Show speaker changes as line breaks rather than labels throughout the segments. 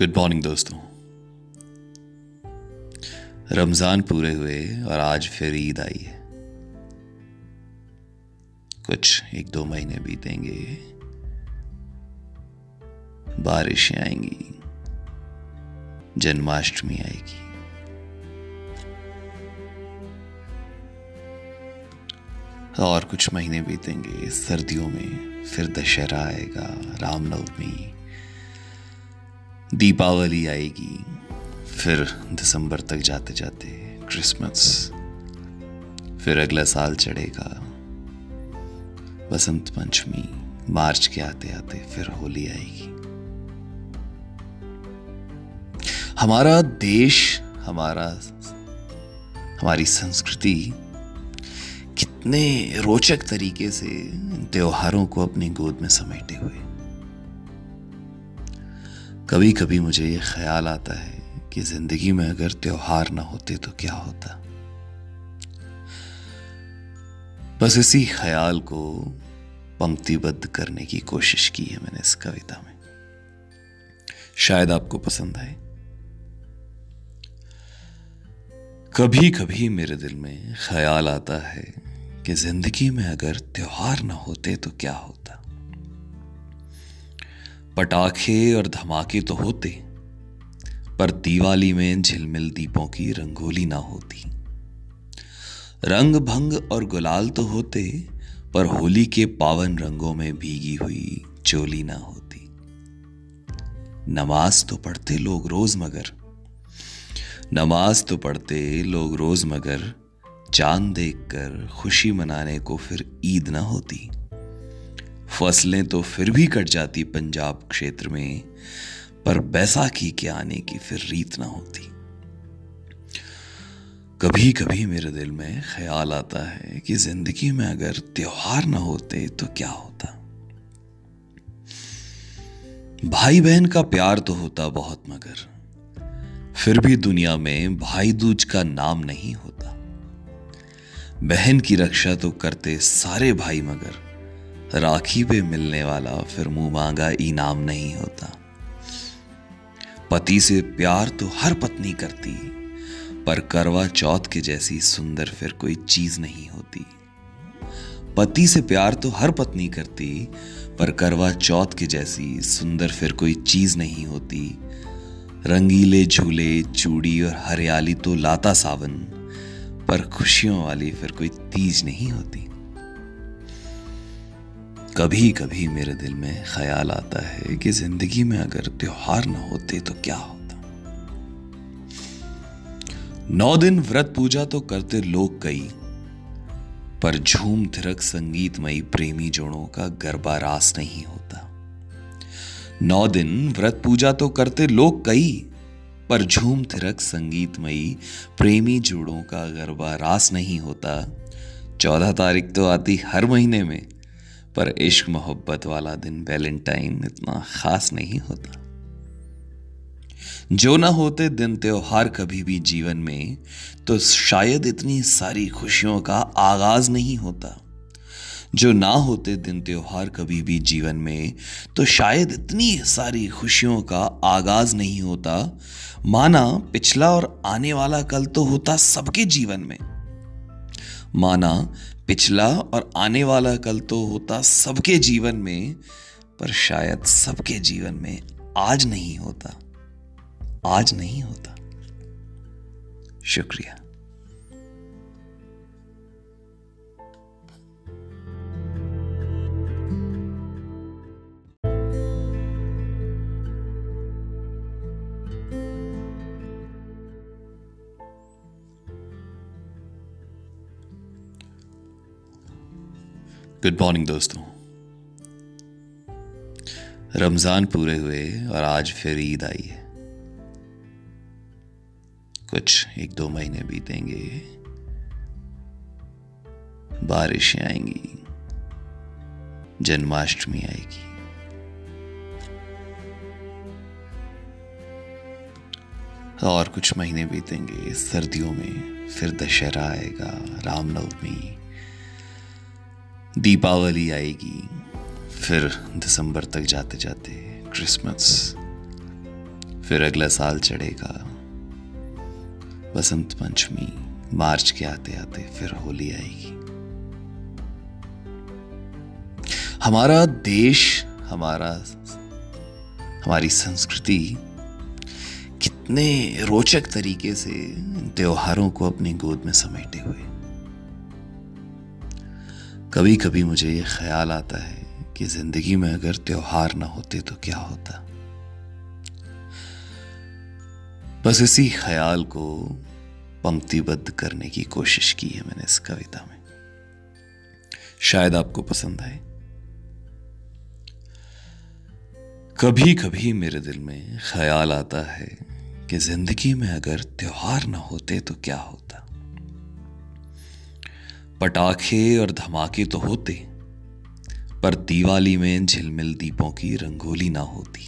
Good morning दोस्तों। रमज़ान पूरे हुए और आज फिर ईद आई है। कुछ एक दो महीने बीतेंगे, बारिशें आएँगी, जन्माष्टमी आएगी। और कुछ महीने बीतेंगे, सर्दियों में फिर दशहरा आएगा, रामनवमी दीपावली आएगी, फिर दिसंबर तक जाते जाते क्रिसमस फिर अगला साल चढ़ेगा। बसंत पंचमी, मार्च के आते आते फिर होली आएगी। हमारा देश, हमारा, हमारी संस्कृति कितने रोचक तरीके से त्योहारों को अपनी गोद में समेटे हुए कभी कभी मुझे ये ख्याल आता है कि ज़िंदगी में अगर त्योहार ना होते तो क्या होता। बस इसी ख्याल को पंक्तिबद्ध करने की कोशिश की है मैंने इस कविता में। शायद आपको पसंद आए। कभी कभी मेरे दिल में ख्याल आता है कि ज़िंदगी में अगर त्योहार ना होते तो क्या होता। पटाखे और धमाके तो होते, पर दिवाली में झिलमिल दीपों की रंगोली ना होती। रंग भंग और गुलाल तो होते, पर होली के पावन रंगों में भीगी हुई चोली ना होती। नमाज़ तो पढ़ते लोग रोज मगर, नमाज़ तो पढ़ते लोग रोज मगर, चाँद देखकर खुशी मनाने को फिर ईद ना होती। फ़सलें तो फिर भी कट जाती पंजाब क्षेत्र में, पर बैसाखी के आने की फिर रीत ना होती। कभी कभी मेरे दिल में ख्याल आता है कि ज़िंदगी में अगर त्योहार ना होते तो क्या होता। भाई बहन का प्यार तो होता बहुत मगर, फिर भी दुनिया में भाई दूज का नाम नहीं होता। बहन की रक्षा तो करते सारे भाई मगर राखी पे मिलने वाला फिर मुँह मांगा, इनाम नहीं होता। पति से प्यार तो हर पत्नी करती, पर करवा चौथ के जैसी सुंदर फिर कोई चीज़ नहीं होती। पति से प्यार तो हर पत्नी करती, पर करवा चौथ के जैसी सुंदर फिर कोई चीज़ नहीं होती। रंगीले झूले, चूड़ी और हरियाली तो लाता सावन, पर खुशियों वाली फिर कोई तीज नहीं होती। कभी कभी मेरे दिल में ख्याल आता है कि ज़िंदगी में अगर त्योहार न होते तो क्या होता? नौ दिन व्रत पूजा तो करते लोग कई, पर झूम थिरक संगीतमयी प्रेमी जोड़ों का गरबा रास नहीं होता। नौ दिन व्रत पूजा तो करते लोग कई, पर झूम थिरक संगीतमयी प्रेमी जोड़ों का गरबा रास नहीं होता। चौदह तारीख तो आती हर महीने में। पर इश्क मोहब्बत वाला दिन वैलेंटाइन इतना खास नहीं होता। जो ना होते दिन त्योहार कभी भी जीवन में तो शायद इतनी सारी खुशियों का आगाज़ नहीं होता। जो ना होते दिन त्योहार कभी भी जीवन में तो शायद इतनी सारी खुशियों का आगाज़ नहीं होता। माना पिछला और आने वाला कल तो होता सबके जीवन में। माना पिछला और आने वाला कल तो होता सबके जीवन में, पर शायद सबके जीवन में आज नहीं होता। आज नहीं होता। शुक्रिया। गुड मॉर्निंग दोस्तों। रमज़ान पूरे हुए और आज फिर ईद आई है। कुछ एक दो महीने बीतेंगे। बारिशें आएँगी। जन्माष्टमी आएगी। और कुछ महीने बीतेंगे। सर्दियों में फिर दशहरा आएगा, रामनवमी। दीपावली आएगी, फिर दिसंबर तक जाते जाते क्रिसमस फिर अगला साल चढ़ेगा। बसंत पंचमी, मार्च के आते आते फिर होली आएगी। हमारा देश, हमारा, हमारी संस्कृति कितने रोचक तरीके से त्योहारों को अपनी गोद में समेटे हुए। कभी कभी मुझे ये ख्याल आता है कि ज़िंदगी में अगर त्योहार ना होते तो क्या होता। बस इसी ख्याल को पंक्तिबद्ध करने की कोशिश की है मैंने इस कविता में। शायद आपको पसंद आए। कभी कभी मेरे दिल में ख्याल आता है कि ज़िंदगी में अगर त्योहार ना होते तो क्या होता। पटाखे और धमाके तो होते, पर दिवाली में झिलमिल दीपों की रंगोली ना होती।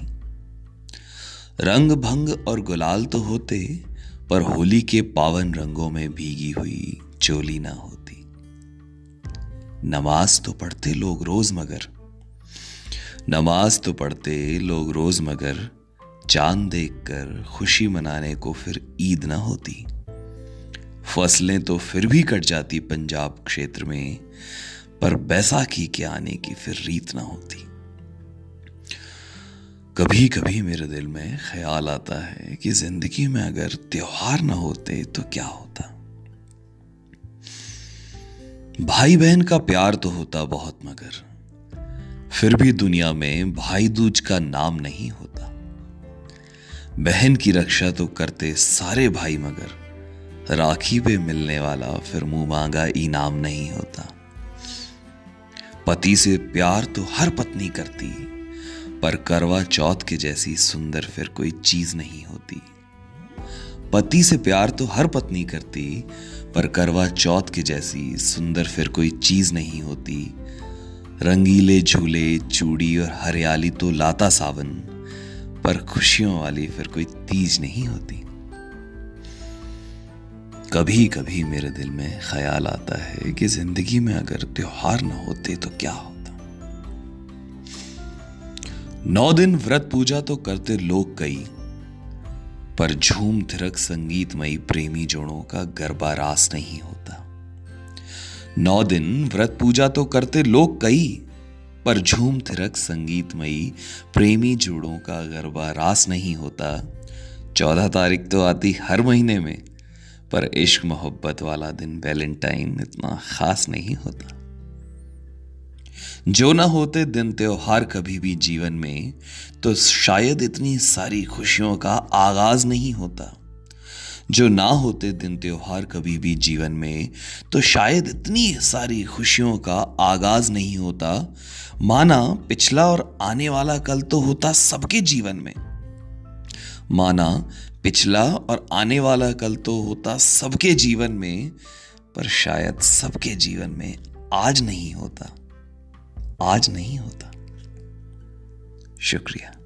रंग भंग और गुलाल तो होते, पर होली के पावन रंगों में भीगी हुई चोली ना होती। नमाज़ तो पढ़ते लोग रोज मगर, नमाज़ तो पढ़ते लोग रोज मगर, चाँद देखकर खुशी मनाने को फिर ईद ना होती। फ़सलें तो फिर भी कट जाती पंजाब क्षेत्र में, पर बैसाखी के आने की फिर रीत ना होती। कभी कभी मेरे दिल में ख्याल आता है कि ज़िंदगी में अगर त्योहार ना होते तो क्या होता। भाई बहन का प्यार तो होता बहुत मगर, फिर भी दुनिया में भाई दूज का नाम नहीं होता। बहन की रक्षा तो करते सारे भाई मगर राखी पे मिलने वाला फिर मुँह मांगा, इनाम नहीं होता। पति से प्यार तो हर पत्नी करती, पर करवा चौथ के जैसी सुंदर फिर कोई चीज़ नहीं होती। पति से प्यार तो हर पत्नी करती, पर करवा चौथ के जैसी सुंदर फिर कोई चीज़ नहीं होती। रंगीले झूले, चूड़ी और हरियाली तो लाता सावन, पर खुशियों वाली फिर कोई तीज नहीं होती। कभी कभी मेरे दिल में ख्याल आता है कि ज़िंदगी में अगर त्योहार ना होते तो क्या होता? नौ दिन व्रत पूजा तो करते लोग कई, पर झूम थिरक संगीतमयी प्रेमी जोड़ों का गरबा रास नहीं होता। नौ दिन व्रत पूजा तो करते लोग कई, पर झूम थिरक संगीतमयी प्रेमी जोड़ों का गरबा रास नहीं होता। चौदह तारीख तो आती हर महीने में पर इश्क मोहब्बत वाला दिन वैलेंटाइन इतना खास नहीं होता। जो ना होते दिन त्योहार कभी भी जीवन में तो शायद इतनी सारी खुशियों का आगाज़ नहीं होता। जो ना होते दिन त्योहार कभी भी जीवन में तो शायद इतनी सारी खुशियों का आगाज़ नहीं होता। माना पिछला और आने वाला कल तो होता सबके जीवन में। माना पिछला और आने वाला कल तो होता सबके जीवन में, पर शायद सबके जीवन में आज नहीं होता। आज नहीं होता। शुक्रिया।